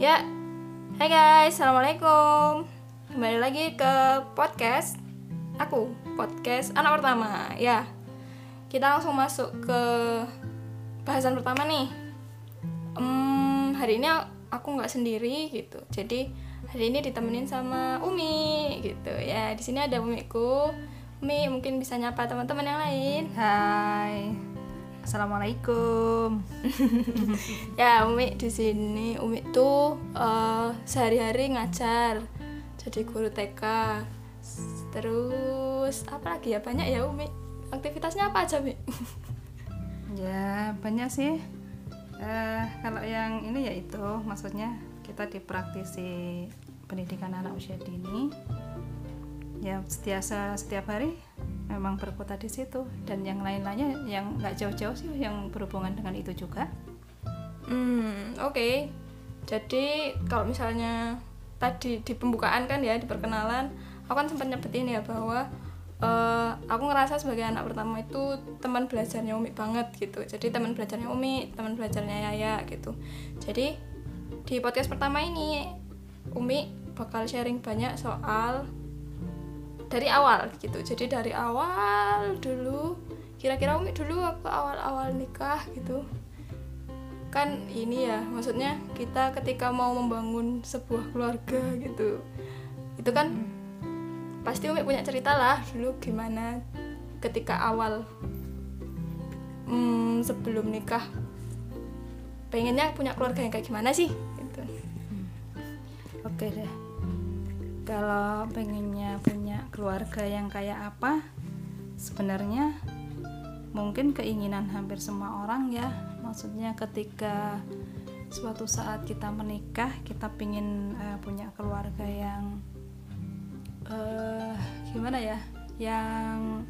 Ya, hai guys, assalamualaikum. Kembali lagi ke podcast aku, podcast anak pertama. Ya, kita langsung masuk ke bahasan pertama nih. Hmm, hari ini aku nggak sendiri gitu. Jadi hari ini ditemenin sama Umi gitu. Ya, di sini ada Umiku. Umi mungkin bisa nyapa teman-teman yang lain. Hai. Assalamualaikum. ya Umi di sini. Umi tuh uh, sehari-hari ngajar. Jadi guru TK terus apa lagi ya? Banyak ya Umi? Aktivitasnya apa aja Umi ya banyak sih. Uh, kalau yang ini yaitu maksudnya kita di praktisi pendidikan anak usia dini. Ya setiap setiap hari memang berkota di situ. Dan yang lain-lainnya yang nggak jauh-jauh sih yang berhubungan dengan itu juga. Hmm oke. Okay. jadi kalau misalnya tadi di pembukaan kan ya di perkenalan aku kan sempat nyebutin ya bahwa uh, aku ngerasa sebagai anak pertama itu teman belajarnya Umi banget gitu. Jadi teman belajarnya Umi teman belajarnya Yaya gitu. Jadi di podcast pertama ini Umi bakal sharing banyak soal dari awal gitu. Jadi dari awal dulu kira-kira umi dulu apa awal-awal nikah gitu. Kan ini ya maksudnya kita ketika mau membangun sebuah keluarga gitu itu kan pasti umi punya cerita lah dulu gimana ketika awal hmm, sebelum nikah. Pengennya punya keluarga yang kayak gimana sih gitu. oke deh. Kalau pengennya punya keluarga yang kayak apa sebenarnya mungkin keinginan hampir semua orang ya. Maksudnya ketika suatu saat kita menikah kita pingin uh, punya keluarga yang uh, gimana ya yang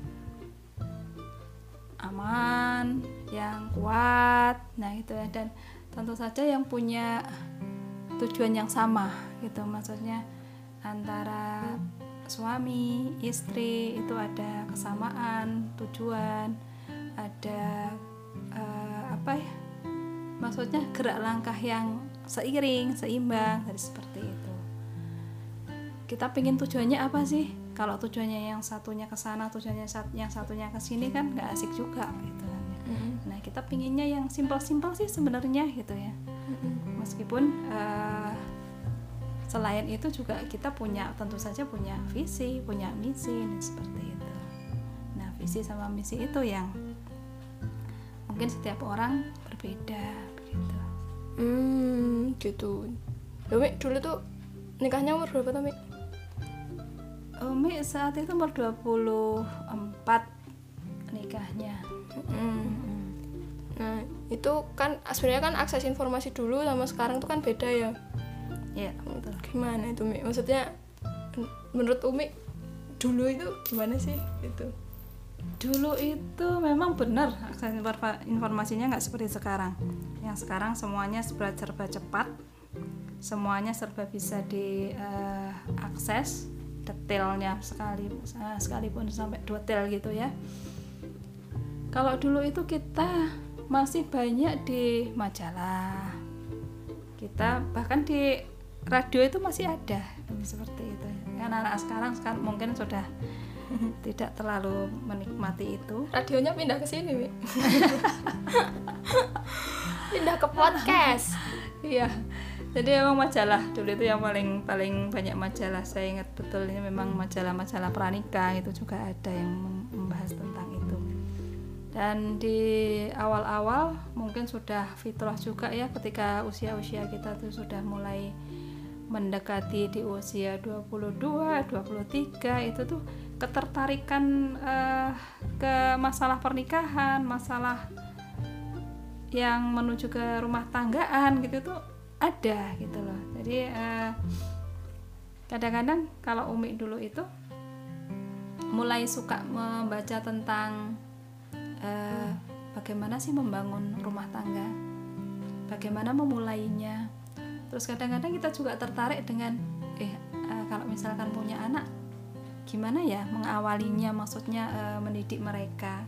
aman yang kuat nah gitu ya. Dan tentu saja yang punya tujuan yang sama gitu. Maksudnya antara suami, istri itu ada kesamaan tujuan, ada uh, apa ya? Maksudnya gerak langkah yang seiring, seimbang, dari seperti itu. Kita pingin tujuannya apa sih? Kalau tujuannya yang satunya ke sana, tujuannya yang satunya ke sini kan nggak asik juga gitu kan. Mm-hmm. Nah kita pinginnya yang simpel-simpel sih sebenarnya gitu ya. Meskipun uh, selain itu juga kita punya tentu saja punya visi punya misi dan seperti itu. Nah visi sama misi itu yang mungkin setiap orang berbeda begitu. Hmm gitu. Umi dulu tuh nikahnya umur berapa tuh Mi? Umi saat itu umur 24 nikahnya. Hmm. nah itu kan sebenarnya kan akses informasi dulu sama sekarang tuh kan beda ya ya betul. Gimana itu Mi? Maksudnya menurut Umi dulu itu gimana sih itu dulu itu memang benar akses informasinya nggak seperti sekarang. Yang sekarang semuanya serba cepat semuanya serba bisa diakses uh, detailnya sekali uh, sekalipun sampai detail gitu ya. Kalau dulu itu kita masih banyak di majalah kita bahkan di radio itu masih ada. Seperti itu. Kan anak sekarang sekarang mungkin sudah tidak terlalu menikmati itu. Radionya pindah ke sini pindah ke podcast. Iya. Jadi memang majalah dulu itu yang paling paling banyak majalah. Saya ingat betul ini memang majalah-majalah pranikah itu juga ada yang membahas tentang itu. Dan di awal-awal mungkin sudah fitrah juga ya ketika usia-usia kita tuh sudah mulai mendekati di usia 22, 23 itu tuh ketertarikan uh, ke masalah pernikahan, masalah yang menuju ke rumah tanggaan gitu tuh ada gitu loh. Jadi kadang kadang-kadang kalau Umi dulu itu mulai suka membaca tentang uh, bagaimana sih membangun rumah tangga, bagaimana memulainya, terus kadang-kadang kita juga tertarik dengan eh uh, kalau misalkan punya anak gimana ya mengawalinya maksudnya uh, mendidik mereka?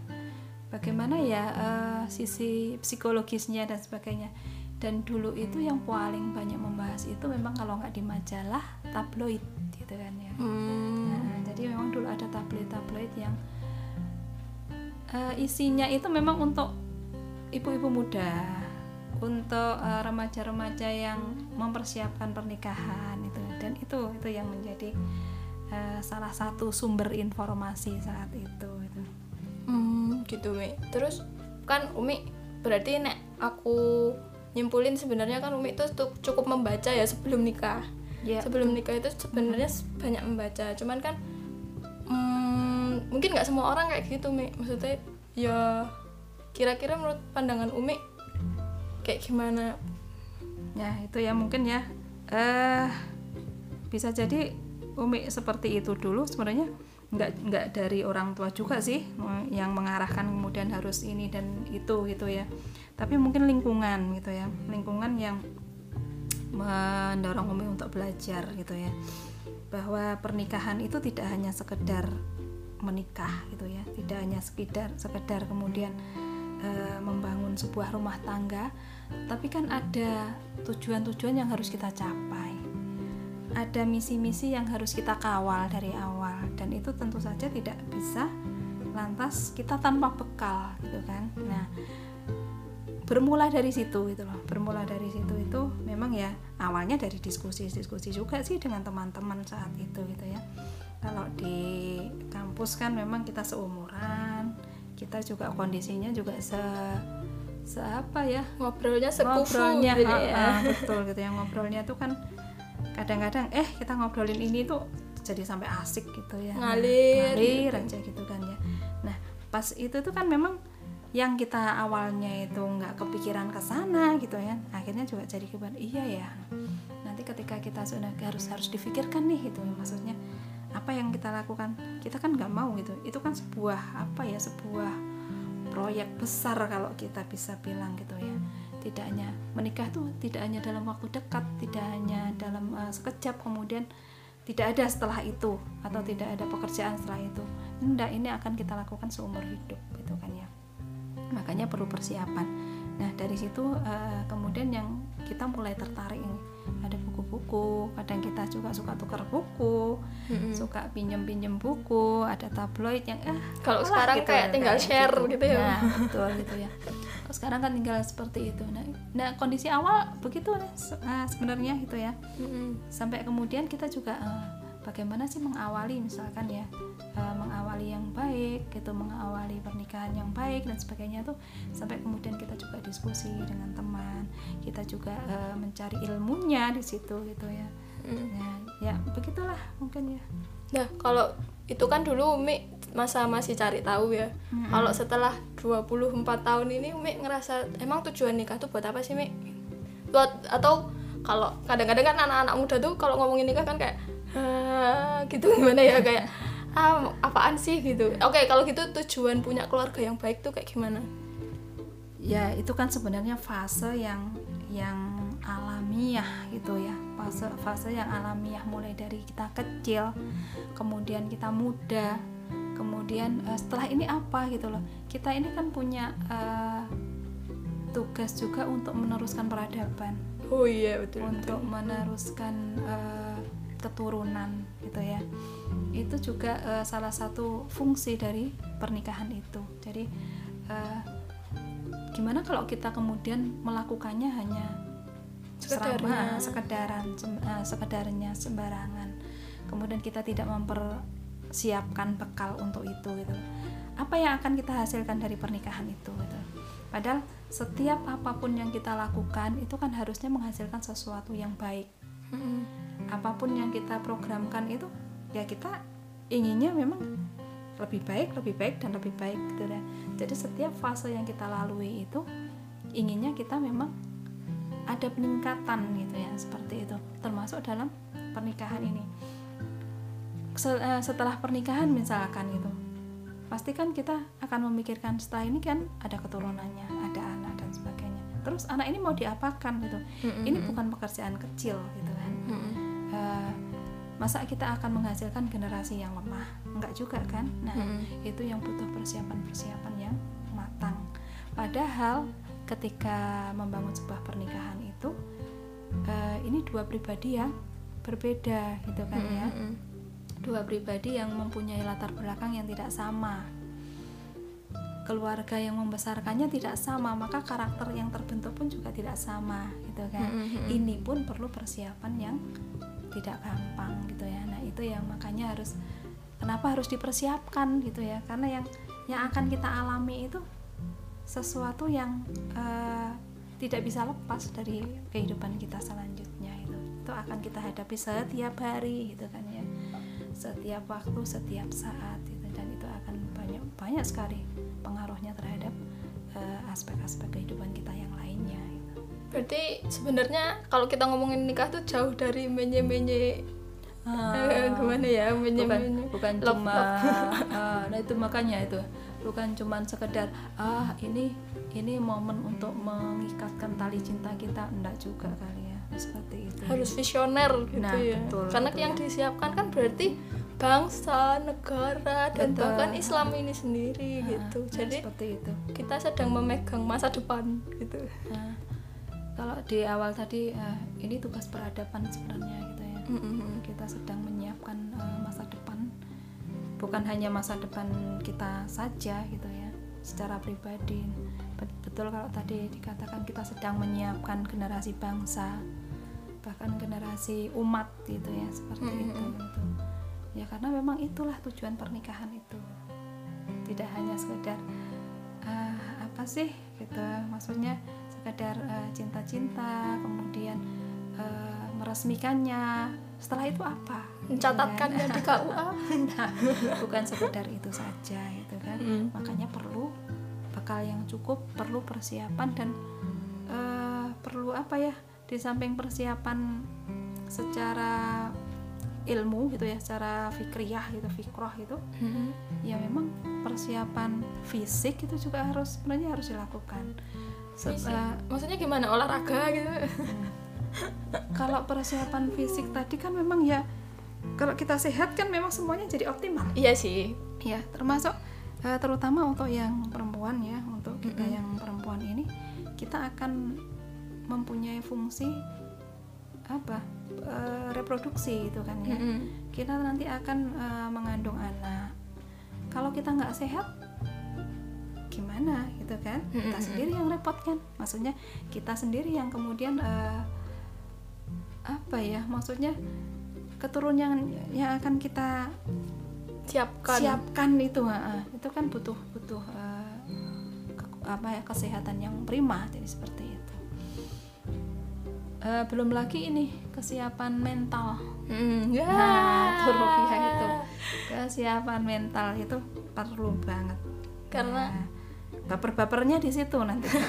Bagaimana ya uh, sisi psikologisnya dan sebagainya? Dan dulu itu yang paling banyak membahas itu memang kalau nggak di majalah tabloid gitu kan ya. Hmm. Nah, jadi memang dulu ada tabloid-tabloid yang eh, isinya itu memang untuk ibu-ibu muda, untuk eh, remaja-remaja yang mempersiapkan pernikahan itu dan itu itu yang menjadi eh, salah satu sumber informasi saat itu itu. Hmm, gitu Mi. Terus kan Umi berarti nek aku nyimpulin sebenarnya kan Umi itu tuh cukup membaca ya sebelum nikah. Ya, sebelum nikah itu sebenarnya banyak membaca. Cuman kan hmm, mungkin nggak semua orang kayak gitu Mi. Maksudnya ya kira-kira menurut pandangan Umi kayak gimana? ya itu ya mungkin ya. Eh bisa jadi Umi seperti itu dulu sebenarnya. Nggak nggak dari orang tua juga sih yang mengarahkan kemudian harus ini dan itu gitu ya. Tapi mungkin lingkungan gitu ya. Lingkungan yang mendorong Umi untuk belajar gitu ya. Bahwa pernikahan itu tidak hanya sekedar menikah gitu ya. Tidak hanya sekedar sekedar kemudian eh, membangun sebuah rumah tangga tapi kan ada tujuan-tujuan yang harus kita capai. Ada misi-misi yang harus kita kawal dari awal. Dan itu tentu saja tidak bisa lantas kita tanpa bekal gitu kan? Nah bermula dari situ gitu loh. Bermula dari situ itu memang ya awalnya dari diskusi-diskusi juga sih dengan teman-teman saat itu gitu ya. Kalau di kampus kan memang kita seumuran kita juga kondisinya juga se se apa ya Ngobrolnya sekufu ngobrolnya gitu ah, ya. ah, betul gitu ya ngobrolnya tuh kan kadang-kadang eh kita ngobrolin ini tuh jadi sampai asik gitu ya. Nah, Ngalir ngalir aja gitu kan ya. Nah pas itu tuh kan memang yang kita awalnya itu nggak kepikiran ke sana gitu ya akhirnya juga jadi keban iya ya nanti ketika kita sudah harus harus difikirkan nih gitu. Maksudnya apa yang kita lakukan? Kita kan nggak mau gitu. Itu kan sebuah apa ya sebuah proyek besar kalau kita bisa bilang gitu ya. Tidak hanya menikah tuh tidak hanya dalam waktu dekat tidak hanya dalam uh, sekejap kemudian tidak ada setelah itu atau tidak ada pekerjaan setelah itu. Enggak ini akan kita lakukan seumur hidup gitu kan ya. Makanya perlu persiapan. Nah dari situ uh, kemudian yang kita mulai tertarik ini buku-buku kadang kita juga suka tukar buku Mm-mm. suka pinjem-pinjem buku ada tabloid yang ah Kalau sekarang gitu kayak ya, tinggal kayak share gitu ya. nah betul gitu ya Kalau sekarang kan tinggal seperti itu nah, nah kondisi awal begitu nih se- ah, sebenarnya gitu ya Mm-mm. sampai kemudian kita juga eh, bagaimana sih mengawali misalkan ya eh, mengawali yang baik gitu mengawali pernikahan yang baik dan sebagainya tuh sampai kemudian kita juga diskusi dengan teman kita juga eh, mencari ilmunya di situ gitu ya Mm. Nah, ya begitulah mungkin ya Nah, kalau itu kan dulu Umi masa masih cari tahu ya. Kalau setelah 24 tahun ini Umi ngerasa emang tujuan nikah tuh buat apa sih, Mi? Buat atau kalau kadang-kadang kan anak-anak muda tuh kalau ngomongin nikah kan kayak "Ah," gitu gimana ya kayak ah apaan sih gitu. Oke, kalau gitu tujuan punya keluarga yang baik tuh kayak gimana? ya itu kan sebenarnya fase yang yang alamiah gitu ya fase fase yang alamiah mulai dari kita kecil kemudian kita muda kemudian eh, setelah ini apa gitu loh kita ini kan punya eh, tugas juga untuk meneruskan peradaban Oh iya betul. untuk meneruskan eh, keturunan gitu ya. Itu juga eh, salah satu fungsi dari pernikahan itu. Jadi eh, gimana kalau kita kemudian melakukannya hanya Sekedarnya. serama- sekedaran eh, sekedarnya sembarangan. Kemudian kita tidak mempersiapkan bekal untuk itu gitu. Apa yang akan kita hasilkan dari pernikahan itu gitu? Padahal setiap apa pun yang kita lakukan itu kan harusnya menghasilkan sesuatu yang baik Mm-mm. apa pun yang kita programkan itu ya kita inginnya memang lebih baik lebih baik dan lebih baik gitu ya. Jadi setiap fase yang kita lalui itu inginnya kita memang ada peningkatan gitu ya seperti itu. Termasuk dalam pernikahan ini. Eh, setelah pernikahan misalkan gitu pasti kan kita akan memikirkan setelah ini kan ada keturunannya ada anak dan sebagainya. Terus anak ini mau diapakan gitu? Ini bukan pekerjaan kecil gitu Mm-mm. Eh, masa kita akan menghasilkan generasi yang lemah enggak juga kan nah Mm-mm. itu yang butuh persiapan-persiapan yang matang padahal ketika membangun sebuah pernikahan itu uh, ini dua pribadi yang berbeda gitu kan ya Mm-mm. dua pribadi yang mempunyai latar belakang yang tidak sama keluarga yang membesarkannya tidak sama maka karakter yang terbentuk pun juga tidak sama gitu kan. Mm-mm. ini pun perlu persiapan yang tidak gampang gitu ya. Nah itu yang makanya harus kenapa harus dipersiapkan gitu ya. Karena yang yang akan kita alami itu sesuatu yang eh, tidak bisa lepas dari kehidupan kita selanjutnya itu itu akan kita hadapi setiap hari gitu kan ya. Setiap waktu setiap saat gitu. Dan itu akan banyak banyak sekali pengaruhnya terhadap eh, aspek-aspek kehidupan kita yang lainnya gitu. berarti sebenarnya kalau kita ngomongin nikah tuh jauh dari menye-menye eh, gimana ya bukan menye-menye bukan Love, cuma love. ah, nah itu makanya itu bukan cuma sekedar ah ini ini momen untuk mengikatkan tali cinta kita enggak juga kali ya seperti itu harus visioner gitu Nah, ya betul, karena betul. yang disiapkan kan berarti bangsa negara dan Betul. bahkan Islam ini sendiri Ah, gitu nah, jadi seperti itu kita sedang memegang masa depan gitu Nah, kalau di awal tadi eh, ini tugas peradaban sebenarnya gitu ya Mm-mm. kita sedang menyiapkan eh, masa depan bukan hanya masa depan kita saja gitu ya secara pribadi Bet- betul kalau tadi dikatakan kita sedang menyiapkan generasi bangsa bahkan generasi umat gitu ya seperti itu Mhm. gitu. Ya karena memang itulah tujuan pernikahan itu. Tidak hanya sekedar eh, apa sih gitu maksudnya sekedar eh, cinta-cinta kemudian eh, meresmikannya. Setelah itu apa? Gitu kan? mencatatkannya di KUA Nah, bukan sekedar itu saja gitu kan. Mm. makanya perlu bekal yang cukup perlu persiapan dan eh, perlu apa ya di samping persiapan secara ilmu gitu ya secara fikriyah gitu fikroh gitu Mm-mm. ya memang persiapan fisik itu juga harus sebenarnya harus dilakukan. Eh, maksudnya gimana? Olahraga gitu? Kalau persiapan fisik tadi kan memang ya kalau kita sehat kan memang semuanya jadi optimal. Iya sih. Ya termasuk eh, terutama untuk yang perempuan ya untuk kita Mm-mm. yang perempuan ini kita akan mempunyai fungsi apa eh, reproduksi itu kan ya Mm-mm. kita nanti akan eh, mengandung anak kalau kita nggak sehat gimana gitu kan kita Mm-mm. sendiri yang repot kan maksudnya kita sendiri yang kemudian eh, apa ya maksudnya keturunan yang akan kita siapkan siapkan itu ha. itu kan butuh butuh eh, ke- apa ya kesehatan yang prima jadi seperti Eh, belum lagi ini kesiapan mental. Mm, ya. Nah itu Rupiah itu. Kesiapan mental itu perlu banget. Karena- Nah, baper-bapernya di situ nanti.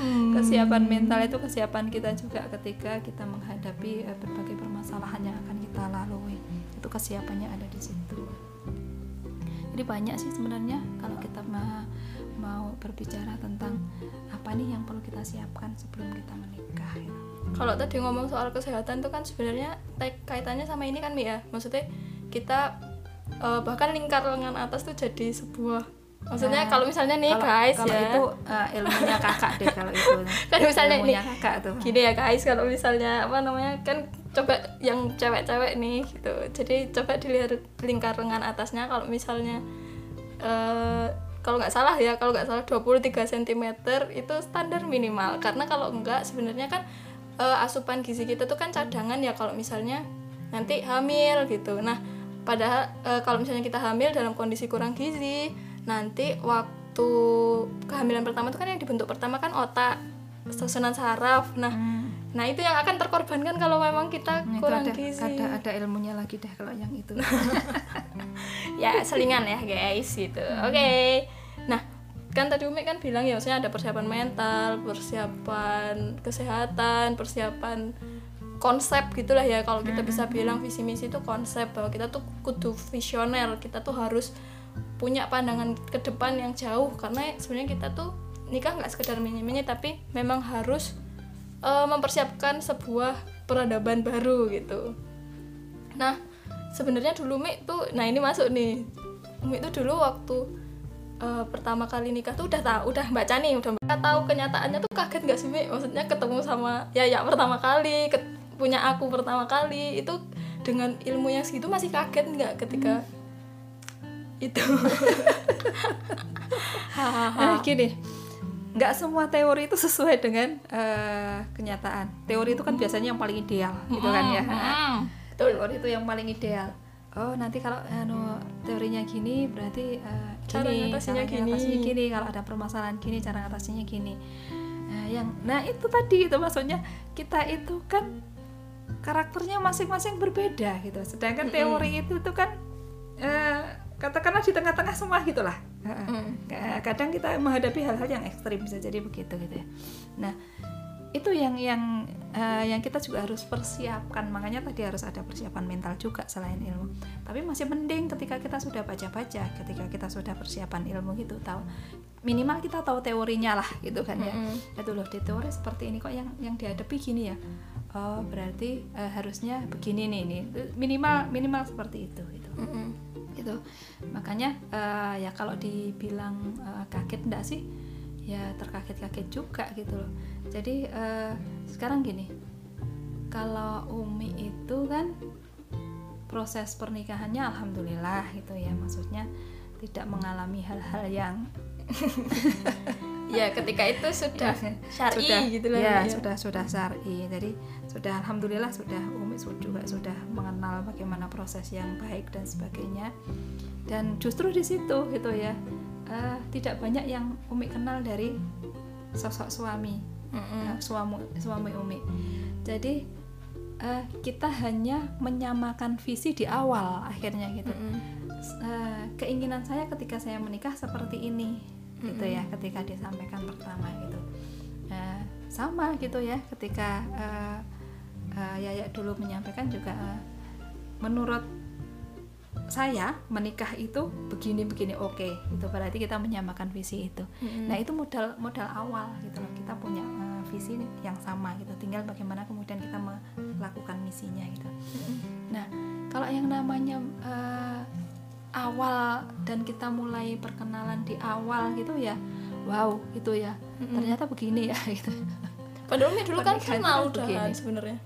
Hmm. kesiapan mental itu kesiapan kita juga ketika kita menghadapi eh, berbagai permasalahan yang akan kita lalui. Itu kesiapannya ada di situ. Jadi banyak sih sebenarnya kalau kita ma- mau berbicara tentang apa nih yang perlu kita siapkan sebelum kita menikah gitu. kalau tadi ngomong soal kesehatan tuh kan sebenarnya kaitannya sama ini kan Mi ya. Maksudnya kita eh, bahkan lingkar lengan atas tuh jadi sebuah maksudnya Nah, kalau misalnya nih kalau, guys kalau ya. itu eh, ilmunya kakak deh kalau itu. Kan misalnya nih ilmunya kakak tuh gini ya guys kalau misalnya apa namanya kan coba yang cewek-cewek nih gitu. Jadi coba dilihat lingkar lengan atasnya kalau misalnya eh kalau nggak salah ya kalau nggak salah 23 cm itu standar minimal. Karena kalau enggak sebenarnya kan eh, asupan gizi kita tuh kan cadangan ya kalau misalnya nanti hamil gitu. Nah padahal eh, kalau misalnya kita hamil dalam kondisi kurang gizi nanti waktu kehamilan pertama itu kan yang dibentuk pertama kan otak susunan saraf. Nah Hmm. Nah itu yang akan terkorbankan kalau memang kita Nah, kurang ada, gizi. ada ada ilmunya lagi deh kalau yang itu Ya selingan ya guys gitu. Oke. Nah kan tadi Umi kan bilang ya maksudnya ada persiapan mental, persiapan kesehatan, persiapan konsep gitulah ya kalau kita bisa bilang visi misi itu konsep bahwa kita tuh kudu visioner kita tuh harus punya pandangan ke depan yang jauh karena sebenarnya kita tuh nikah nggak sekedar menye-menye tapi memang harus eh, mempersiapkan sebuah peradaban baru gitu. Nah sebenarnya dulu Mi tuh nah ini masuk nih. Umi tuh dulu waktu eh, pertama kali nikah tuh udah tahu udah baca nih udah baca tahu kenyataannya tuh kaget gak sih Mi? maksudnya ketemu sama ya ya pertama kali ket- punya aku pertama kali itu dengan ilmu yang segitu masih kaget nggak ketika itu? Eh, gini nggak semua teori itu sesuai dengan eh, kenyataan. Teori itu kan biasanya yang paling ideal gitu kan ya. Teori itu yang paling ideal. Oh nanti kalau anu teorinya gini berarti eh, Cara cara gini. gini. Kalau ada permasalahan gini cara ngatasinnya gini. Nah yang nah itu tadi itu maksudnya kita itu kan karakternya masing-masing berbeda gitu. Sedangkan teori itu tuh kan eh, katakanlah di tengah-tengah semua gitulah. Mm. Ka- kadang kita menghadapi hal-hal yang ekstrim bisa jadi begitu gitu ya. Nah itu yang yang eh, yang kita juga harus persiapkan. Makanya tadi harus ada persiapan mental juga selain ilmu. Tapi masih mending ketika kita sudah baca-baca ketika kita sudah persiapan ilmu gitu tahu minimal kita tahu teorinya lah gitu kan ya. Mm-mm. itu loh di teori seperti ini kok yang yang dihadapi gini ya? Oh berarti eh, harusnya begini nih nih. Minimal minimal seperti itu gitu. Mm-mm. Gitu. Makanya eh, ya kalau dibilang eh, kaget enggak sih? Ya terkaget-kaget juga gitu loh. Jadi eh, sekarang gini kalau Umi itu kan proses pernikahannya alhamdulillah gitu ya. Maksudnya tidak mengalami hal-hal yang ya ketika itu sudah syar'i sudah gitu lah ya, ya. sudah sudah syar'i. Jadi sudah alhamdulillah sudah Umi juga sudah mengenal bagaimana proses yang baik dan sebagainya. Dan justru di situ gitu ya eh, tidak banyak yang Umi kenal dari sosok suami eh, suami suami Umi. Jadi eh, kita hanya menyamakan visi di awal akhirnya gitu. Eh, keinginan saya ketika saya menikah seperti ini gitu ya ketika disampaikan pertama gitu. Eh, sama gitu ya ketika eh, eh, Yaya dulu menyampaikan juga eh, menurut saya menikah itu begini begini oke itu berarti kita menyamakan visi itu. Mm-mm. nah itu modal modal awal gitu loh. Kita punya eh, visi yang sama gitu. Tinggal bagaimana kemudian kita melakukan misinya gitu. Nah, kalau yang namanya eh, awal dan kita mulai perkenalan di awal gitu ya, wow gitu ya. Ternyata begini ya gitu. padahal dulu kan kenal kan udah sebenarnya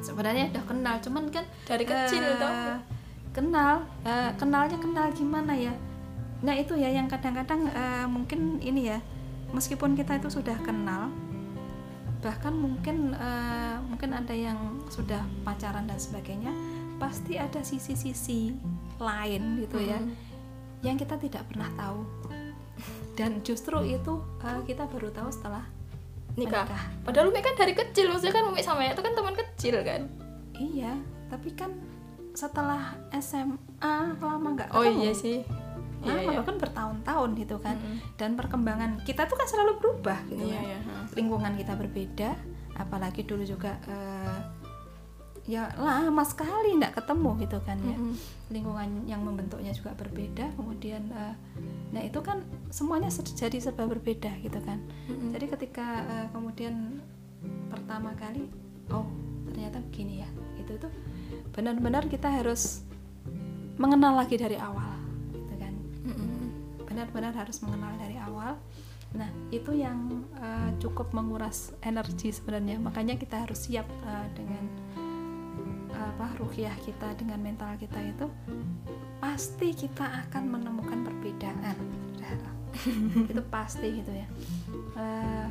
Sebenarnya udah kenal, cuman kan dari kecil eh, tau kenal, eh, kenalnya kenal gimana ya? Nah itu ya yang kadang-kadang eh, mungkin ini ya, meskipun kita itu sudah kenal, bahkan mungkin eh, mungkin ada yang sudah pacaran dan sebagainya, pasti ada sisi-sisi lain gitu ya, Mm. yang kita tidak pernah tahu. Dan justru itu eh, kita baru tahu setelah nikah. menikah. Padahal Umi kan dari kecil, maksudnya kan Umi sama itu kan teman kecil kan. Iya, tapi kan setelah SMA lama nggak Oh ketemu. iya sih. Iya, lama iya. bahkan bertahun-tahun gitu kan Mm-mm. dan perkembangan kita tuh kan selalu berubah gitu Iya, kan iya. lingkungan kita berbeda apalagi dulu juga eh, ya lama sekali nggak ketemu gitu kan ya Mm-mm. lingkungan yang membentuknya juga berbeda kemudian eh, nah itu kan semuanya ser- jadi serba berbeda gitu kan Mm-mm. jadi ketika eh, kemudian pertama kali oh ternyata begini ya itu tuh benar-benar kita harus mengenal lagi dari awal gitu kan Mm-mm. benar-benar harus mengenal dari awal nah itu yang eh, cukup menguras energi sebenarnya makanya kita harus siap eh, dengan apa ruhiyah kita dengan mental kita itu pasti kita akan menemukan perbedaan. Itu pasti gitu ya. Eh,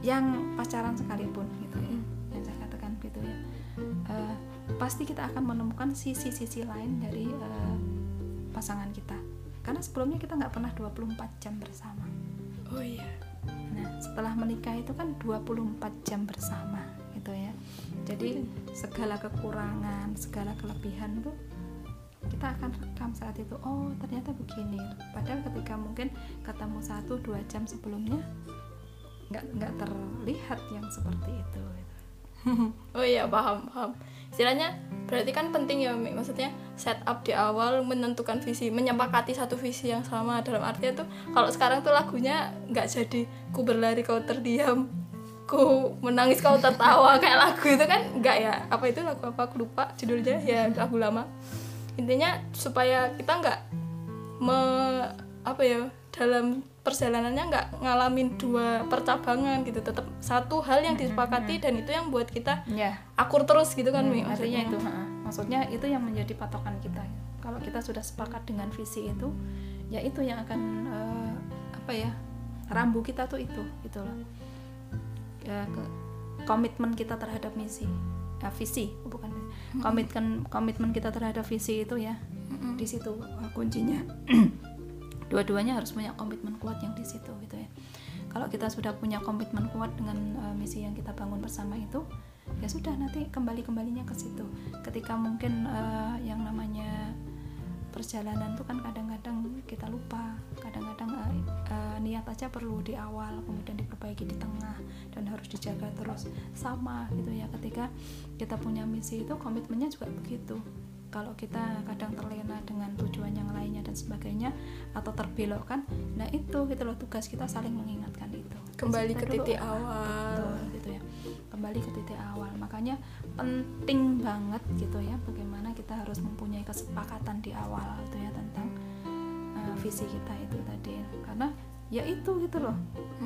yang pacaran sekalipun gitu ya yang saya katakan gitu ya. Eh, pasti kita akan menemukan sisi-sisi lain dari eh, pasangan kita. Karena sebelumnya kita nggak pernah 24 jam bersama. Oh iya. Nah, setelah menikah itu kan 24 jam bersama. Jadi segala kekurangan, segala kelebihan tuh kita akan rekam saat itu. Oh, ternyata begini. Padahal ketika mungkin ketemu satu dua jam sebelumnya nggak nggak terlihat yang seperti itu. Oh iya paham paham. Istilahnya berarti kan penting ya Mi. Maksudnya setup di awal menentukan visi, menyepakati satu visi yang sama dalam artinya tuh kalau sekarang tuh lagunya nggak jadi ku berlari kau terdiam, ku menangis kau tertawa kayak lagu itu kan nggak ya? Apa itu lagu apa? Aku lupa judulnya ya lagu lama. Intinya supaya kita nggak me apa ya dalam perjalanannya nggak ngalamin dua percabangan gitu tetap satu hal yang disepakati dan itu yang buat kita ya akur terus gitu kan Hmm, maksudnya. itu ha, maksudnya itu yang menjadi patokan kita kalau kita sudah sepakat dengan visi itu ya itu yang akan eh, apa ya rambu kita tuh itu gitu loh ya, ke- komitmen kita terhadap misi. Eh, visi bukan misi. komitmen komitmen kita terhadap visi itu ya di situ eh, kuncinya. Dua-duanya harus punya komitmen kuat yang di situ gitu ya. Kalau kita sudah punya komitmen kuat dengan eh, misi yang kita bangun bersama itu ya sudah nanti kembali kembalinya ke situ. Ketika mungkin eh, yang namanya perjalanan itu kan kadang-kadang kita lupa kadang-kadang eh, eh, niat aja perlu di awal kemudian diperbaiki di tengah dan harus dijaga terus. Sama gitu ya ketika kita punya misi itu komitmennya juga begitu. Kalau kita kadang terlena dengan tujuan yang lainnya dan sebagainya atau terbelokkan nah itu gitu loh tugas kita saling mengingatkan itu. Kembali ke titik awal. Betul gitu ya. Kembali ke titik awal. Makanya penting banget gitu ya bagaimana kita harus mempunyai kesepakatan di awal gitu ya tentang uh, visi kita itu tadi. Karena ya itu gitu loh.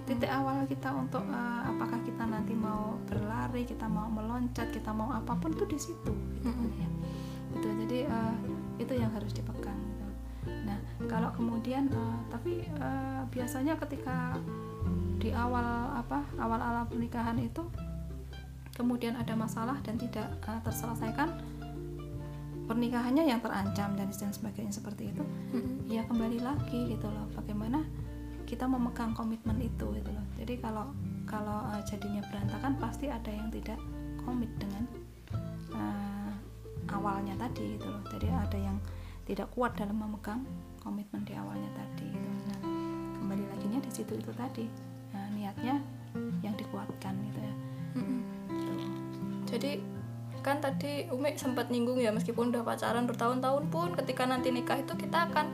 Titik awal kita untuk uh, apakah kita nanti mau berlari kita mau meloncat kita mau apa pun itu di situ gitu kan ya. Gitu. Jadi uh, itu yang harus dipegang gitu. nah kalau kemudian uh, tapi uh, biasanya ketika di awal apa awal awal pernikahan itu kemudian ada masalah dan tidak uh, terselesaikan pernikahannya yang terancam dan dan sebagainya seperti itu Mm-mm. ya kembali lagi gitu loh bagaimana kita memegang komitmen itu gitu loh jadi kalau kalau uh, jadinya berantakan pasti ada yang tidak komit dengan uh, awalnya tadi gitu loh jadi ada yang tidak kuat dalam memegang komitmen di awalnya tadi gitu nah kembali lagi di situ itu tadi nah, niatnya yang dikuatkan gitu ya. Gitu. jadi kan tadi Umi sempat nyinggung ya meskipun udah pacaran bertahun-tahun pun ketika nanti nikah itu kita akan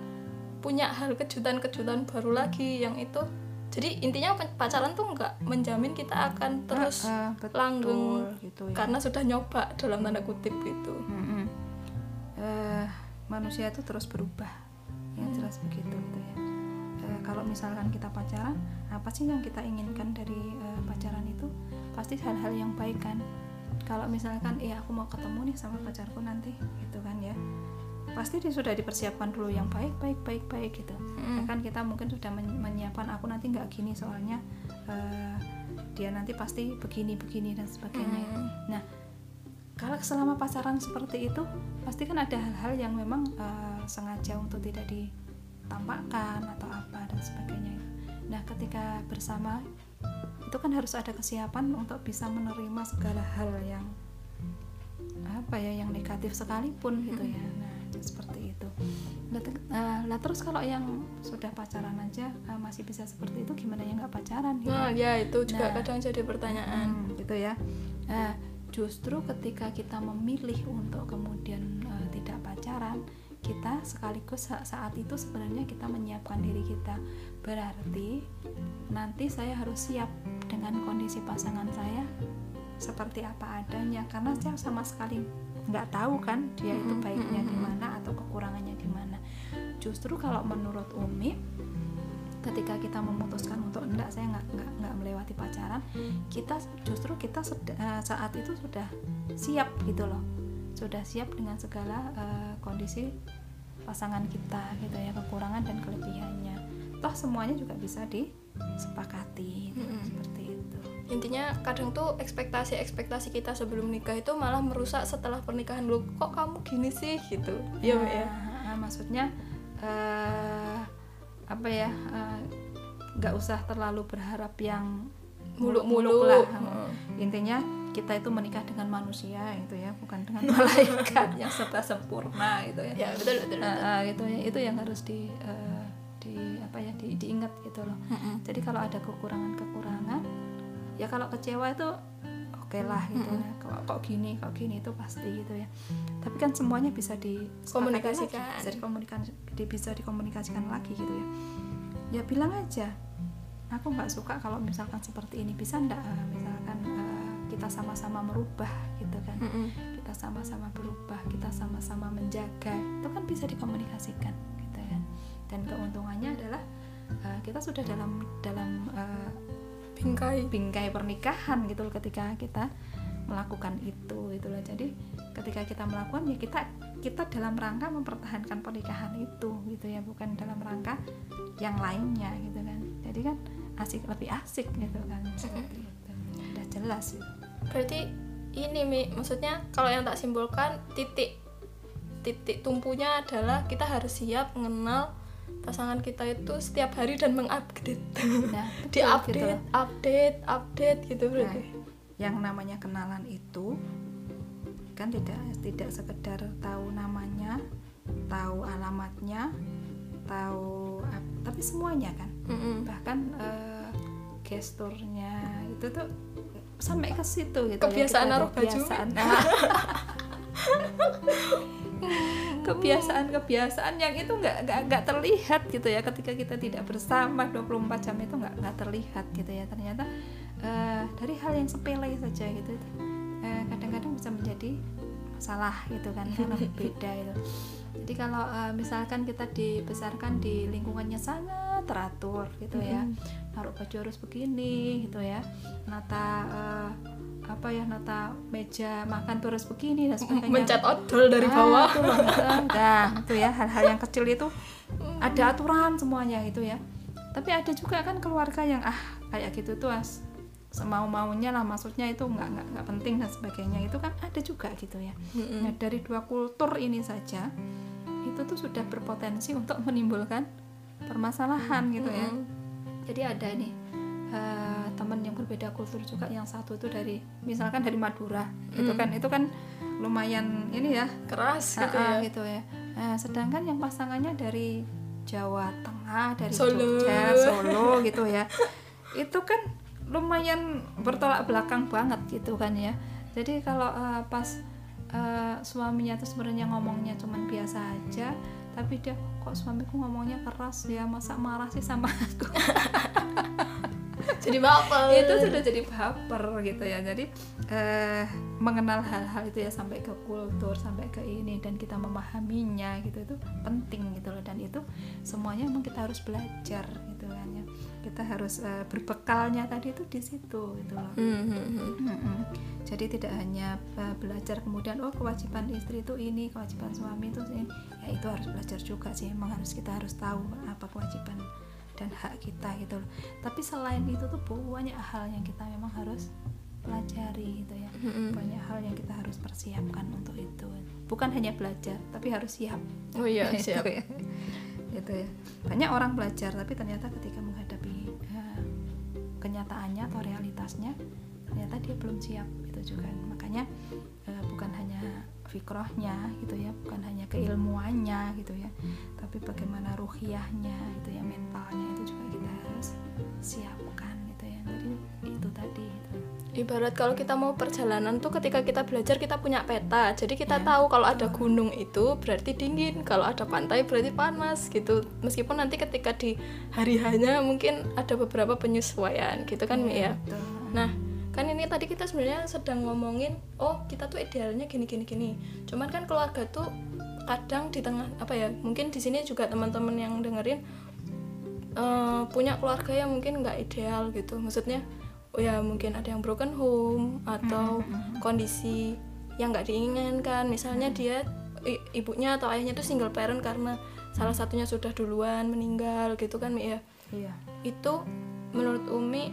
punya hal kejutan-kejutan baru lagi yang itu. Jadi intinya pa- pacaran tuh nggak menjamin kita akan terus Ah, ah, betul, langgeng gitu ya. karena sudah nyoba dalam tanda kutip gitu. Mm-mm. Eh, manusia itu terus berubah. Ya jelas begitu gitu ya. Eh, kalau misalkan kita pacaran apa sih yang kita inginkan dari eh, pacaran itu? Pasti hal-hal yang baik kan kalau misalkan eh aku mau ketemu nih sama pacarku nanti gitu kan ya pasti dia sudah dipersiapkan dulu yang baik baik baik baik gitu Mm. Ya kan kita mungkin sudah men- menyiapkan aku nanti nggak gini soalnya eh, dia nanti pasti begini begini dan sebagainya Mm. nah kalau selama pacaran seperti itu pasti kan ada hal-hal yang memang eh, sengaja untuk tidak ditampakkan atau apa dan sebagainya nah ketika bersama itu kan harus ada kesiapan untuk bisa menerima segala hal yang apa ya yang negatif sekalipun gitu ya nah seperti itu nah, lah terus kalau yang sudah pacaran aja eh, masih bisa seperti itu gimana yang nggak pacaran gitu nah ya itu juga Nah. kadang jadi pertanyaan Hmm, gitu ya. Nah, justru ketika kita memilih untuk kemudian eh, tidak pacaran, kita sekaligus sa- saat itu sebenarnya kita menyiapkan diri kita. Berarti nanti saya harus siap dengan kondisi pasangan saya seperti apa adanya. Karena saya sama sekali nggak tahu kan dia itu baiknya di mana atau kekurangannya di mana. Justru kalau menurut Umi ketika kita memutuskan untuk enggak saya nggak nggak nggak melewati pacaran kita justru kita sed- eh, saat itu sudah siap gitu loh. Sudah siap dengan segala eh, kondisi pasangan kita gitu ya kekurangan dan kelebihannya. Toh semuanya juga bisa disepakati gitu, Mm-mm. seperti itu. Intinya kadang tuh ekspektasi-ekspektasi kita sebelum nikah itu malah merusak setelah pernikahan. Lu kok kamu gini sih? Gitu. Iya ya? Nah, ah, maksudnya eh, apa ya eh, nggak usah terlalu berharap yang muluk-muluk. lah. Heeh. intinya kita itu menikah dengan manusia itu ya bukan dengan malaikat yang serba sempurna gitu ya. Ya betul betul, Nah, betul. ah, gitu ya. Itu yang harus di di apa ya di, diingat gitu loh. Mm-mm. jadi kalau ada kekurangan kekurangan ya kalau kecewa itu oke lah gitu ya. Kok, kok gini kok gini itu pasti gitu ya. Tapi kan semuanya bisa di Komunikasikan. bisa dikomunikasi di- bisa dikomunikasikan lagi gitu ya. Ya bilang aja aku nggak suka kalau misalkan seperti ini. Bisa ndak eh, misalkan eh, kita sama-sama merubah gitu kan. Mm-mm. kita sama-sama berubah kita sama-sama menjaga itu kan bisa dikomunikasikan dan keuntungannya adalah eh, kita sudah dalam dalam uh, bingkai. bingkai pernikahan gitu loh ketika kita melakukan itu itu loh. Jadi ketika kita melakukan ya kita kita dalam rangka mempertahankan pernikahan itu gitu ya. Bukan dalam rangka yang lainnya gitu kan. Jadi kan asik lebih asik gitu kan. Seperti itu. Udah jelas gitu. berarti ini mi maksudnya kalau yang tak simpulkan titik titik tumpunya adalah kita harus siap mengenal pasangan kita itu setiap hari dan mengupdate nah di update gitu update update gitu berarti Nah, yang namanya kenalan itu kan tidak tidak sekedar tahu namanya, tahu alamatnya, tahu ap- tapi semuanya kan. Mm-mm. Bahkan eh, gesturnya itu tuh sampai ke situ gitu ya. Kebiasaan ada naruh baju. kebiasaan. kebiasaan-kebiasaan yang itu nggak nggak nggak terlihat gitu ya. Ketika kita tidak bersama 24 jam itu nggak nggak terlihat gitu ya. Ternyata eh, dari hal yang sepele saja gitu itu eh, kadang-kadang bisa menjadi masalah gitu kan karena beda itu. Jadi kalau eh, misalkan kita dibesarkan di lingkungannya sangat teratur gitu ya. Naruh baju harus begini gitu ya. Nata eh, apa ya nata meja makan tuh harus begini dan sebagainya. mencet odol dari Ah, bawah. nah itu ya hal-hal yang kecil itu ada aturan semuanya itu ya. Tapi ada juga kan keluarga yang ah kayak gitu tuh as semau maunya lah maksudnya itu nggak nggak nggak penting dan sebagainya. Itu kan ada juga gitu ya. Nah dari dua kultur ini saja itu tuh sudah berpotensi untuk menimbulkan permasalahan gitu ya. Jadi ada nih eh, teman yang berbeda kultur juga yang satu itu dari misalkan dari Madura gitu Hmm. kan itu kan lumayan ini ya keras ah, gitu ah, ya. gitu ya. Nah, sedangkan yang pasangannya dari Jawa Tengah dari Solo. Jogja Solo gitu ya itu kan lumayan bertolak belakang banget gitu kan ya. Jadi kalau eh, pas eh, suaminya tuh sebenarnya ngomongnya cuman biasa aja tapi dia kok suamiku ngomongnya keras ya masa marah sih sama aku jadi baper itu sudah jadi baper gitu ya jadi eh, mengenal hal-hal itu ya sampai ke kultur sampai ke ini dan kita memahaminya gitu itu penting gitu loh dan itu semuanya emang kita harus belajar gitu kan ya kita harus eh, berbekalnya tadi itu di situ gitu loh Mm-mm. Mm-mm. Jadi tidak hanya uh, belajar kemudian oh kewajiban istri itu ini, kewajiban suami itu ini. Ya itu harus belajar juga sih. Memang harus kita harus tahu apa kewajiban dan hak kita gitu loh. Tapi selain itu tuh banyak hal yang kita memang harus pelajari gitu ya. Banyak hal yang kita harus persiapkan untuk itu. Bukan hanya belajar, tapi harus siap. oh iya Itu siap ya. Gitu ya. Banyak orang belajar tapi ternyata ketika menghadapi eh, kenyataannya atau realitasnya ternyata dia belum siap itu juga makanya eh, bukan hanya fikrohnya gitu ya bukan hanya keilmuannya gitu ya tapi bagaimana ruhiyahnya gitu ya mentalnya itu juga kita harus siapkan gitu ya. Jadi itu tadi gitu. ibarat kalau kita mau perjalanan tuh ketika kita belajar kita punya peta. Jadi kita Ya, tahu kalau ada gunung itu berarti dingin kalau ada pantai berarti panas gitu. Meskipun nanti ketika di hari hanya mungkin ada beberapa penyesuaian gitu kan Mi, ya. Betul. nah kan ini tadi kita sebenarnya sedang ngomongin oh kita tuh idealnya gini gini gini. Cuman kan keluarga tuh kadang di tengah apa ya mungkin di sini juga teman-teman yang dengerin eh, punya keluarga yang mungkin nggak ideal gitu. Maksudnya oh ya mungkin ada yang broken home atau kondisi yang nggak diinginkan. Misalnya dia i- ibunya atau ayahnya tuh single parent karena salah satunya sudah duluan meninggal gitu kan Mi, ya? Iya. Itu menurut Umi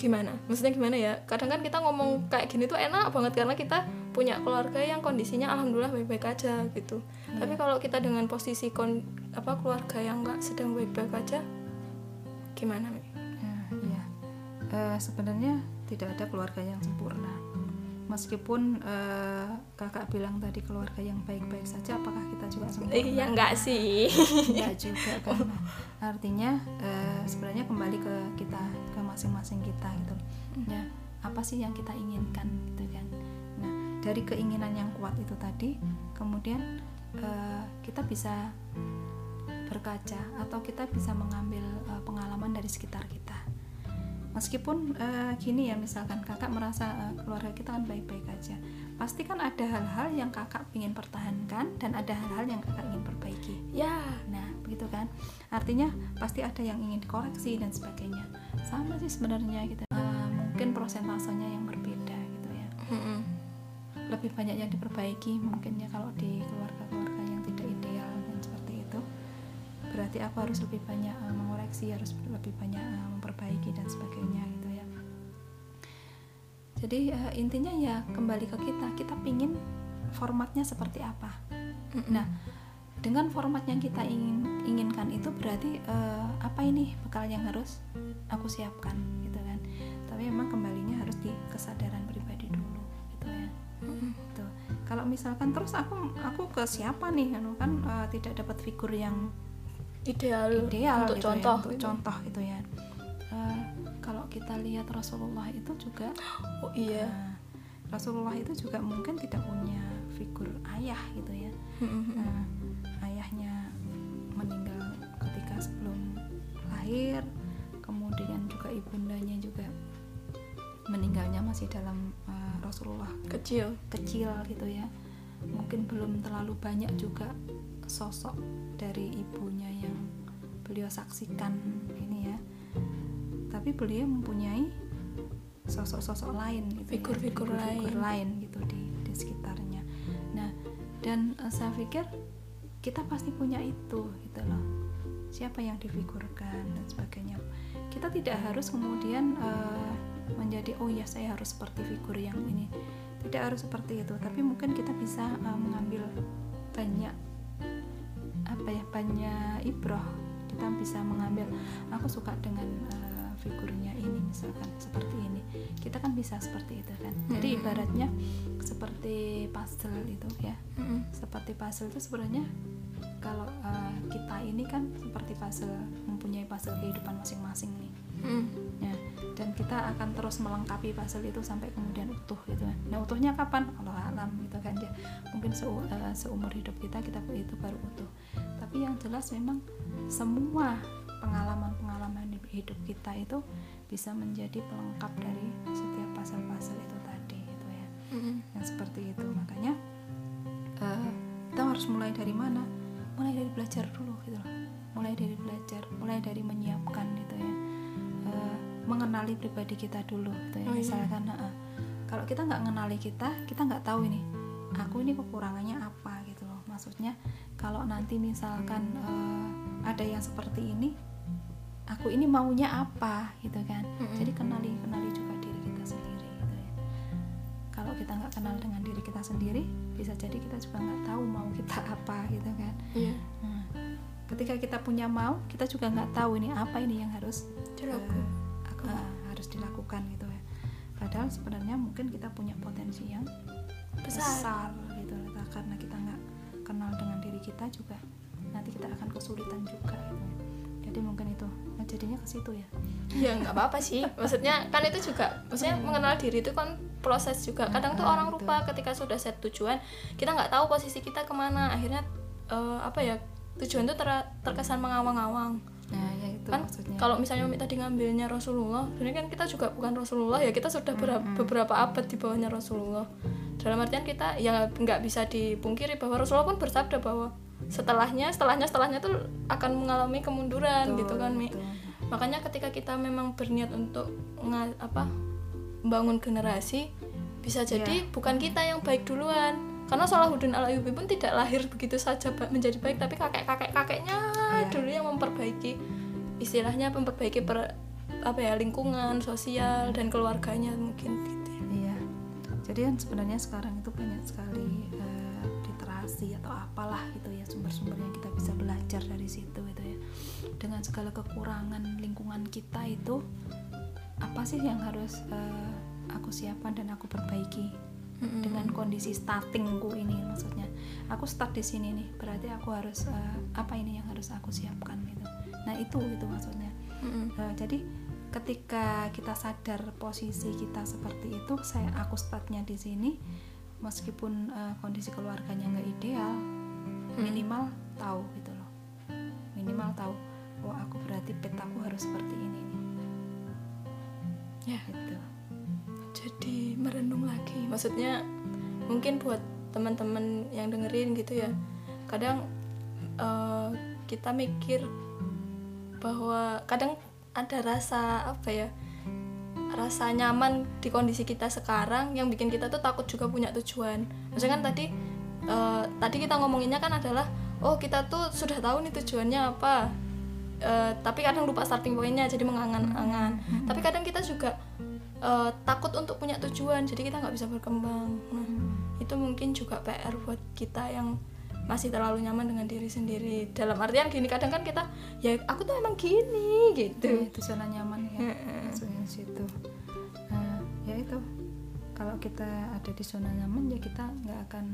gimana? Maksudnya gimana ya? Kadang kan kita ngomong kayak gini tuh enak banget karena kita punya keluarga yang kondisinya alhamdulillah baik-baik aja gitu. Tapi kalau kita dengan posisi kon apa keluarga yang nggak sedang baik-baik aja, gimana? Mi? Iya. Eh, sebenarnya tidak ada keluarga yang sempurna. Meskipun eh, kakak bilang tadi keluarga yang baik-baik saja, apakah kita juga sempurna? Iya enggak sih. Enggak juga kan. Artinya eh, sebenarnya kembali ke kita, ke masing-masing kita gitu. Ya, apa sih yang kita inginkan gitu kan. Nah, dari keinginan yang kuat itu tadi, kemudian eh, kita bisa berkaca atau kita bisa mengambil eh, pengalaman dari sekitar kita meskipun eh, gini ya misalkan kakak merasa eh, keluarga kita kan baik-baik aja pasti kan ada hal-hal yang kakak ingin pertahankan dan ada hal-hal yang kakak ingin perbaiki. Ya, nah begitu kan? Artinya pasti ada yang ingin dikoreksi dan sebagainya. Sama sih sebenarnya gitu. Uh, mungkin prosentasenya yang berbeda gitu ya. Mm-mm. lebih banyak yang diperbaiki mungkin ya kalau di keluarga-keluarga yang tidak ideal dan seperti itu. Berarti aku harus lebih banyak uh, mengoreksi harus lebih banyak uh, memperbaiki dan sebagainya jadi uh, intinya ya kembali ke kita kita pingin formatnya seperti apa nah dengan format yang kita ingin inginkan itu berarti uh, apa ini bekal yang harus aku siapkan gitu kan tapi memang kembalinya harus di kesadaran pribadi dulu gitu ya gitu. Kalau misalkan terus aku aku ke siapa nih, anu kan eh, tidak dapat figur yang ideal, ideal untuk gitu contoh ya, untuk gitu. contoh gitu ya. Kita lihat Rasulullah itu juga, oh iya. eh, Rasulullah itu juga mungkin tidak punya figur ayah gitu ya. Nah, ayahnya meninggal ketika sebelum lahir, kemudian juga ibundanya juga meninggalnya masih dalam eh, Rasulullah kecil. kecil gitu ya. Mungkin belum terlalu banyak juga sosok dari ibunya yang beliau saksikan ya tapi beliau mempunyai sosok-sosok lain gitu ya, Figur-figur figur-figur lain. lain gitu di di sekitarnya. Nah dan eh, saya pikir kita pasti punya itu gitu loh. Siapa yang difigurkan dan sebagainya. Kita tidak harus kemudian eh, menjadi oh ya saya harus seperti figur yang ini. Tidak harus seperti itu tapi mungkin kita bisa eh, mengambil banyak apa ya banyak ibroh. Kita bisa mengambil. Aku suka dengan eh, figurnya ini misalkan seperti ini. Kita kan bisa seperti itu kan. Jadi Mm-mm. ibaratnya seperti puzzle itu ya. Mm-mm. seperti puzzle itu sebenarnya kalau eh, kita ini kan seperti puzzle mempunyai puzzle kehidupan masing-masing nih. Mm. ya dan kita akan terus melengkapi puzzle itu sampai kemudian utuh gitu kan. Nah utuhnya kapan? Allah alam gitu kan ya. Mungkin seu- eh, seumur hidup kita kita itu baru utuh. Tapi yang jelas memang semua di hidup kita itu bisa menjadi pelengkap dari setiap puzzle-puzzle itu tadi gitu ya. Mm-mm. yang seperti itu. Makanya eh, kita harus mulai dari mana? Mulai dari belajar dulu gitu loh. Mulai dari belajar mulai dari menyiapkan gitu ya. Eh, mengenali pribadi kita dulu gitu ya. Oh, iya. misalkan eh, kalau kita nggak mengenali kita kita nggak tahu ini aku ini kekurangannya apa gitu loh. Maksudnya kalau nanti misalkan eh, ada yang seperti ini aku ini maunya apa gitu kan. Mm-mm. jadi kenali kenali juga diri kita sendiri gitu ya. Kalau kita nggak kenal dengan diri kita sendiri bisa jadi kita juga nggak tahu mau kita apa gitu kan. Iya. Nah, ketika kita punya mau kita juga nggak tahu ini apa ini yang harus Dilaku- aku- eh, harus dilakukan gitu ya. Padahal sebenarnya mungkin kita punya potensi yang Besar. besar, gitu karena kita nggak kenal dengan diri kita juga nanti kita akan kesulitan juga gitu ya. Jadi mungkin itu nah, jadinya ke situ ya. Ya nggak apa-apa sih. Maksudnya kan itu juga maksudnya mengenal diri itu kan proses juga. Kadang tuh Ah, orang betul. lupa ketika sudah set tujuan kita nggak tahu posisi kita ke mana. Akhirnya eh, apa ya tujuan itu ter- terkesan mengawang-awang. Nah ya itu kan maksudnya. kalau misalnya tadi ngambilnya Rasulullah sebenarnya kan kita juga bukan Rasulullah ya kita sudah bera- beberapa abad di bawahnya Rasulullah. Dalam artian kita ya nggak bisa dipungkiri bahwa Rasulullah pun bersabda bahwa setelahnya setelahnya setelahnya tuh akan mengalami kemunduran Betul, gitu kan Mi betul. makanya ketika kita memang berniat untuk nga- apa membangun generasi bisa jadi Iya. bukan kita yang baik duluan karena Salahuddin al Ayyubi pun tidak lahir begitu saja menjadi baik tapi kakek kakek kakeknya Iya. dulu yang memperbaiki istilahnya memperbaiki per, apa ya lingkungan sosial dan keluarganya mungkin gitu ya. Iya. Jadi kan sebenarnya sekarang itu banyak sekali eh, literasi atau apalah gitu ya sumber-sumber yang kita bisa belajar dari situ gitu ya. Dengan segala kekurangan lingkungan kita itu apa sih yang harus eh, aku siapkan dan aku perbaiki Mm-mm. dengan kondisi startingku ini maksudnya. Aku start di sini nih, berarti aku harus eh, apa ini yang harus aku siapkan gitu. Nah, itu itu maksudnya. Mm-mm. Eh, jadi ketika kita sadar posisi kita seperti itu saya aku startnya di sini meskipun eh, kondisi keluarganya nggak ideal minimal tahu gitu loh. Minimal tahu oh aku berarti petaku harus seperti ini nih. Ya. Gitu. Jadi merenung lagi. Maksudnya mungkin buat teman-teman yang dengerin gitu ya kadang eh, kita mikir bahwa kadang ada rasa apa ya rasa nyaman di kondisi kita sekarang yang bikin kita tuh takut juga punya tujuan maksudnya kan tadi uh, tadi kita ngomonginnya kan adalah oh kita tuh sudah tahu nih tujuannya apa uh, tapi kadang lupa starting pointnya jadi mengangan-angan hmm. tapi kadang kita juga uh, takut untuk punya tujuan jadi kita nggak bisa berkembang nah hmm. itu mungkin juga PR buat kita yang masih terlalu nyaman dengan diri sendiri. Dalam artian gini kadang kan kita ya aku tuh emang gini gitu. Ya, itu zona nyaman ya maksudnya situ. Nah, ya itu. Kalau kita ada di zona nyaman ya kita nggak akan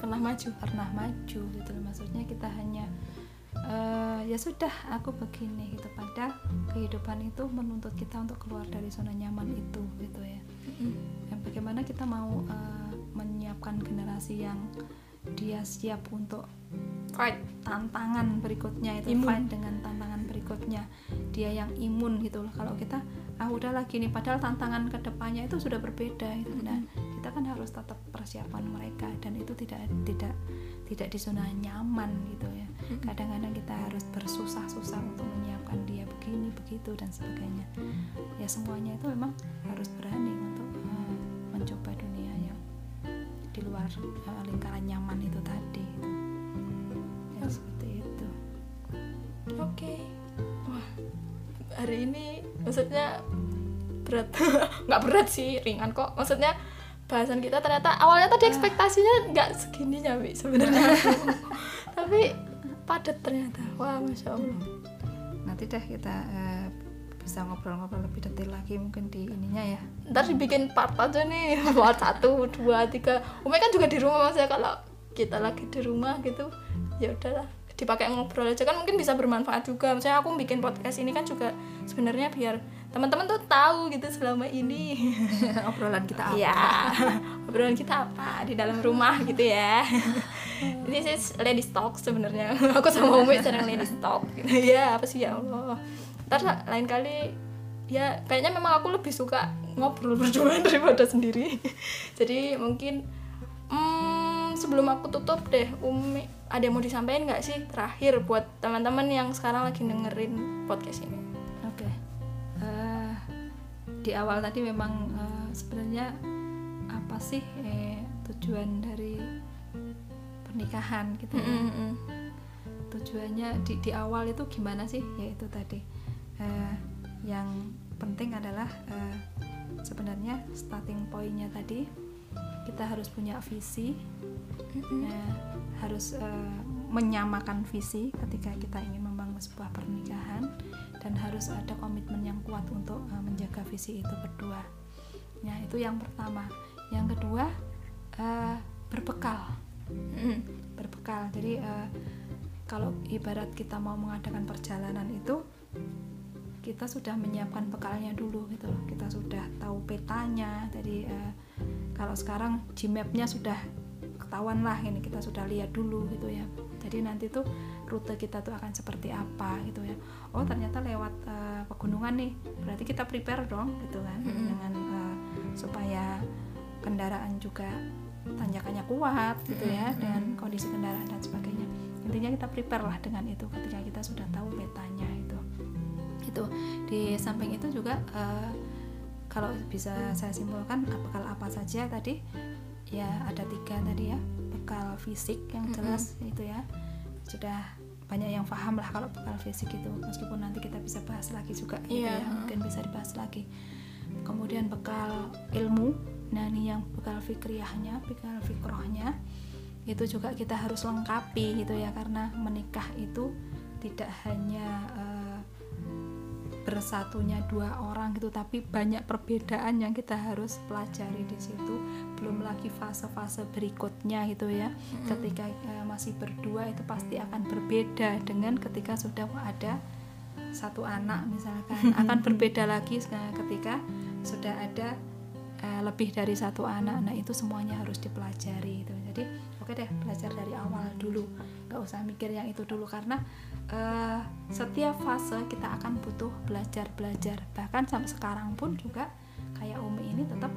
pernah maju. pernah maju gitu maksudnya kita hanya uh, ya sudah aku begini gitu. Pada kehidupan itu menuntut kita untuk keluar dari zona nyaman itu gitu ya. Mm-hmm. bagaimana kita mau uh, menyiapkan generasi yang dia siap untuk fight. tantangan berikutnya itu imun. fight dengan tantangan berikutnya. Dia yang imun gitu loh. Kalau kita ah udah lagi nih padahal tantangan ke depannya itu sudah berbeda itu nah kita kan harus tetap persiapan mereka dan itu tidak tidak tidak di zona nyaman gitu ya. Kadang-kadang kita harus bersusah-susah untuk menyiapkan dia begini begitu dan sebagainya. Ya semuanya itu memang harus berani untuk uh, lingkaran nyaman itu tadi. Ya seperti itu. Oke. Okay. wah hari ini maksudnya berat. Nggak berat sih ringan kok. Maksudnya bahasan kita ternyata awalnya tadi ah. ekspektasinya nggak segini nyampe sebenarnya. Tapi padat ternyata. Wah masya allah. Nanti deh kita uh, bisa ngobrol-ngobrol lebih detail lagi mungkin di ininya ya. Ntar dibikin part aja nih buat satu dua tiga. Umi kan juga di rumah maksudnya kalau kita lagi di rumah gitu ya udahlah. Dipakai ngobrol aja. Kan mungkin bisa bermanfaat juga. Maksudnya aku bikin podcast ini kan juga sebenarnya biar teman-teman tuh tahu gitu selama ini. Obrolan kita apa? Ya obrolan kita apa di dalam rumah gitu ya. This is lady talk sebenarnya. Aku sama Umi sedang lady talk. Gitu ya apa sih? Ya Allah ntar lain kali ya kayaknya memang aku lebih suka ngobrol berdua daripada sendiri. Jadi mungkin hmm, sebelum aku tutup deh Umi ada yang mau disampaikan nggak sih terakhir buat teman-teman yang sekarang lagi dengerin podcast ini? Oke. Okay. uh, eh, di awal tadi memang uh, sebenarnya apa sih eh, tujuan dari pernikahan gitu mm -hmm. tujuannya di di awal itu gimana sih? Yaitu tadi uh, yang penting adalah uh, sebenarnya starting pointnya tadi kita harus punya visi mm-hmm. uh, harus uh, menyamakan visi ketika kita ingin membangun sebuah pernikahan dan harus ada komitmen yang kuat untuk uh, menjaga visi itu berdua. Ya itu yang pertama. Yang kedua uh, berbekal, berbekal. Jadi uh, kalau ibarat kita mau mengadakan perjalanan itu kita sudah menyiapkan bekalnya dulu gitu loh. Kita sudah tahu petanya jadi uh, kalau sekarang Gmapnya sudah ketahuan lah ini kita sudah lihat dulu gitu ya. Jadi nanti tuh rute kita tuh akan seperti apa gitu ya. Oh ternyata lewat uh, pegunungan nih. Berarti kita prepare dong gitu kan mm -hmm. dengan uh, supaya kendaraan juga tanjakannya kuat gitu ya mm -hmm. dengan kondisi kendaraan dan sebagainya. Intinya kita prepare lah dengan itu ketika kita sudah tahu petanya itu di samping itu juga uh, kalau bisa saya simpulkan bekal apa saja tadi ya ada tiga tadi ya bekal fisik yang jelas mm -hmm. itu ya sudah banyak yang paham lah kalau bekal fisik itu meskipun nanti kita bisa bahas lagi juga yeah. gitu iya, ya mungkin bisa dibahas lagi kemudian bekal ilmu nah ini yang bekal fikriahnya bekal fikrohnya itu juga kita harus lengkapi gitu ya karena menikah itu tidak hanya uh, bersatunya dua orang gitu tapi banyak perbedaan yang kita harus pelajari di situ. Belum lagi fase-fase berikutnya gitu ya. Ketika uh, masih berdua itu pasti akan berbeda dengan ketika sudah ada satu anak misalkan. Akan berbeda lagi ketika sudah ada uh, lebih dari satu anak. Nah itu semuanya harus dipelajari itu jadi oke deh belajar dari awal dulu. Nggak usah mikir yang itu dulu karena uh, setiap fase kita akan butuh belajar belajar bahkan sampai sekarang pun juga kayak Umi ini tetap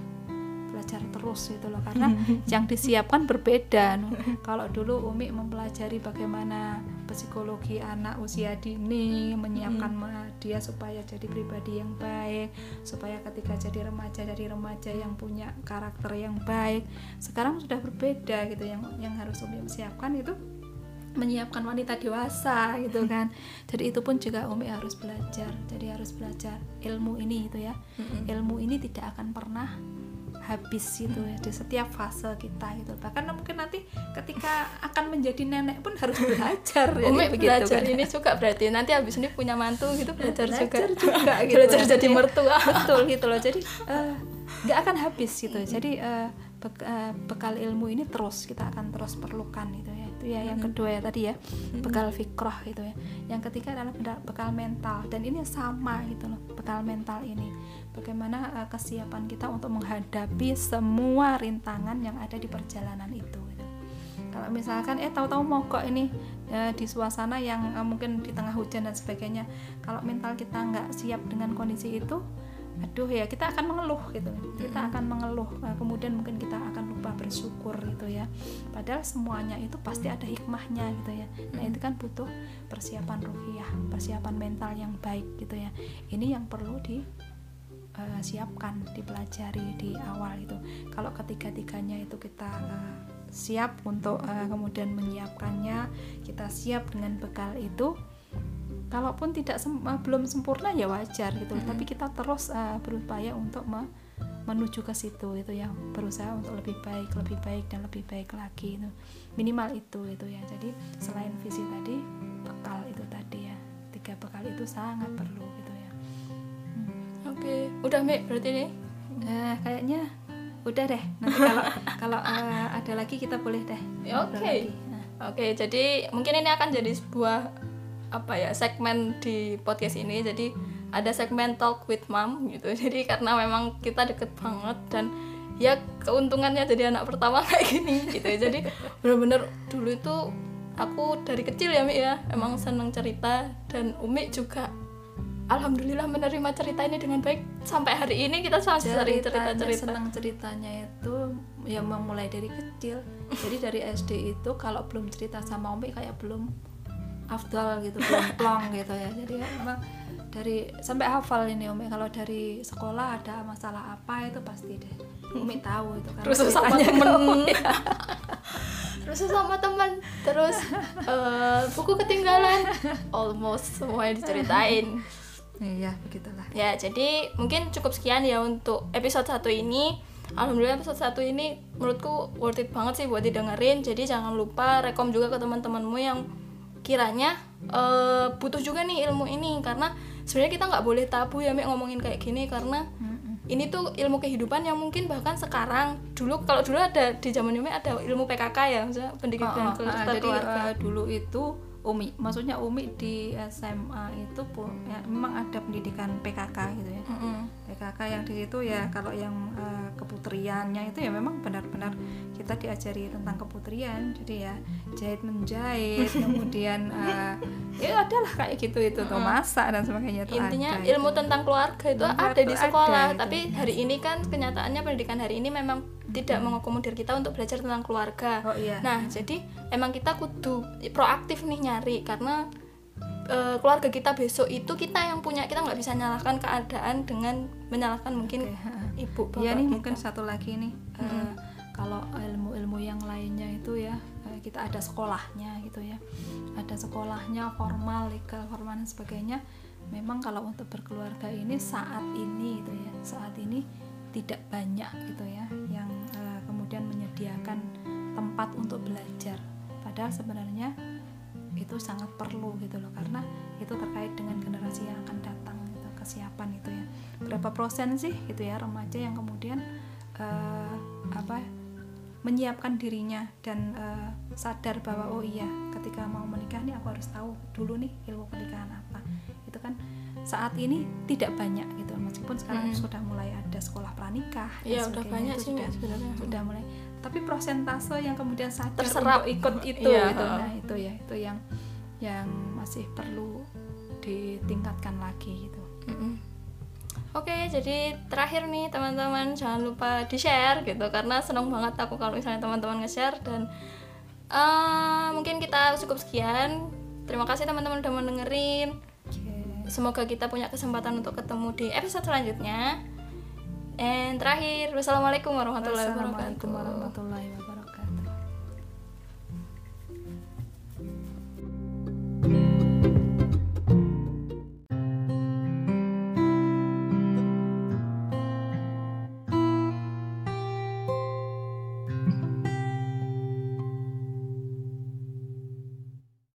belajar terus gitu loh. Karena yang disiapkan berbeda. Kalau dulu Umi mempelajari bagaimana psikologi anak usia dini menyiapkan hmm. dia supaya jadi pribadi yang baik supaya ketika jadi remaja jadi remaja yang punya karakter yang baik. Sekarang sudah berbeda gitu. Yang yang harus Umi siapkan itu menyiapkan wanita dewasa gitu kan. Jadi itu pun juga Umi harus belajar. Jadi harus belajar ilmu ini itu ya. Ilmu ini tidak akan pernah habis itu ya di setiap fase kita gitu. Bahkan mungkin nanti ketika akan menjadi nenek pun harus belajar Umi begitu, belajar kan. ini juga berarti. Nanti habis ini punya mantu gitu belajar, belajar juga, juga gitu belajar jadi mertua. betul gitu loh. Jadi eh, nggak uh, akan habis gitu. Jadi uh, bekal ilmu ini terus kita akan terus perlukan gitu ya itu ya yang kedua ya tadi ya bekal fikroh gitu ya. Yang ketiga adalah bekal mental dan ini sama gitu loh bekal mental ini. Bagaimana uh, kesiapan kita untuk menghadapi semua rintangan yang ada di perjalanan itu gitu. kalau misalkan eh tahu-tahu mau kok ini uh, di suasana yang uh, mungkin di tengah hujan dan sebagainya kalau mental kita nggak siap dengan kondisi itu aduh ya kita akan mengeluh gitu. Kita akan mengeluh. Nah, kemudian mungkin kita akan lupa bersyukur gitu ya. Padahal semuanya itu pasti ada hikmahnya gitu ya. Nah itu kan butuh persiapan ruhiyah persiapan mental yang baik gitu ya. Ini yang perlu di uh, siapkan dipelajari di awal itu kalau ketiga-tiganya itu kita uh, siap untuk uh, kemudian menyiapkannya kita siap dengan bekal itu kalaupun tidak sem uh, belum sempurna ya wajar gitu mm -hmm. tapi kita terus uh, berupaya untuk me menuju ke situ itu ya berusaha untuk lebih baik lebih baik dan lebih baik lagi itu minimal itu itu ya jadi selain visi tadi bekal itu tadi ya tiga bekal itu sangat perlu gitu ya hmm. oke okay. udah Mek berarti nih nah kayaknya udah deh nanti kalau kalau uh, ada lagi kita boleh deh oke okay. nah. oke okay, jadi mungkin ini akan jadi sebuah apa ya segmen di podcast ini. Jadi ada segmen talk with mom gitu. Jadi karena memang kita deket banget dan ya keuntungannya jadi anak pertama kayak gini gitu. Ya jadi bener-bener dulu itu aku dari kecil ya Mi ya. Emang seneng cerita dan Umi juga Alhamdulillah menerima cerita ini dengan baik. Sampai hari ini kita masih sering cerita cerita senang ceritanya itu ya memulai dari kecil. Jadi dari SD itu kalau belum cerita sama Umi kayak belum afdal gitu plong gitu ya. Jadi ya, emang dari sampai hafal ini Umi kalau dari sekolah ada masalah apa itu pasti deh. Umi tahu itu kan terus sama temen. Terus sama teman terus uh, buku ketinggalan. Almost semuanya diceritain. Iya begitulah. Ya jadi mungkin cukup sekian ya untuk episode satu ini. Alhamdulillah episode satu ini menurutku worth it banget sih buat didengerin. Jadi jangan lupa rekom juga ke teman-temanmu yang kiranya uh, butuh juga nih ilmu ini karena sebenarnya kita nggak boleh tabu ya Mek ngomongin kayak gini karena mm-hmm. ini tuh ilmu kehidupan yang mungkin bahkan sekarang dulu kalau dulu ada di zaman Mek ada ilmu PKK ya maksudnya pendidikan oh, oh, uh, jadi uh, dulu itu Umi, maksudnya Umi di SMA itu pun ya, memang ada pendidikan PKK gitu ya. Mm-hmm. PKK yang di situ ya kalau yang uh, keputriannya itu ya memang benar-benar kita diajari tentang keputrian. Jadi ya jahit menjahit, kemudian uh, ya adalah kayak gitu itu tuh masak dan sebagainya itu Intinya ada, ilmu itu. tentang keluarga itu Maka ada di sekolah, ada, tapi gitu. hari ini kan kenyataannya pendidikan hari ini memang tidak mengakomodir kita untuk belajar tentang keluarga. Oh, iya. Nah, jadi emang kita kudu proaktif nih nyari karena uh, keluarga kita besok itu kita yang punya kita nggak bisa nyalahkan keadaan dengan menyalahkan mungkin okay. ibu bapak. Iya nih kita. mungkin satu lagi nih hmm. uh, kalau ilmu-ilmu yang lainnya itu ya uh, kita ada sekolahnya gitu ya, ada sekolahnya formal, legal, formal dan sebagainya. Memang kalau untuk berkeluarga ini saat ini itu ya saat ini tidak banyak gitu ya yang uh, kemudian menyediakan tempat untuk belajar padahal sebenarnya itu sangat perlu gitu loh karena itu terkait dengan generasi yang akan datang kesiapan itu ya. Berapa persen sih gitu ya remaja yang kemudian uh, apa menyiapkan dirinya dan uh, sadar bahwa oh iya ketika mau menikah nih aku harus tahu dulu nih ilmu pernikahan apa. Itu kan saat ini tidak banyak gitu meskipun sekarang hmm. sudah mulai ada sekolah pranikah ya udah banyak sih sudah, sudah mulai. Tapi persentase yang kemudian sadar terserap. ikut itu iya, gitu. nah itu ya itu yang yang masih perlu ditingkatkan lagi gitu Oke, jadi terakhir nih teman-teman jangan lupa di share gitu karena seneng banget aku kalau misalnya teman-teman nge-share dan uh, mungkin kita cukup sekian. Terima kasih teman-teman udah mendengarin. Semoga kita punya kesempatan untuk ketemu di episode selanjutnya. Dan terakhir, wassalamualaikum warahmatullahi wabarakatuh. Warahmatullahi wabarakatuh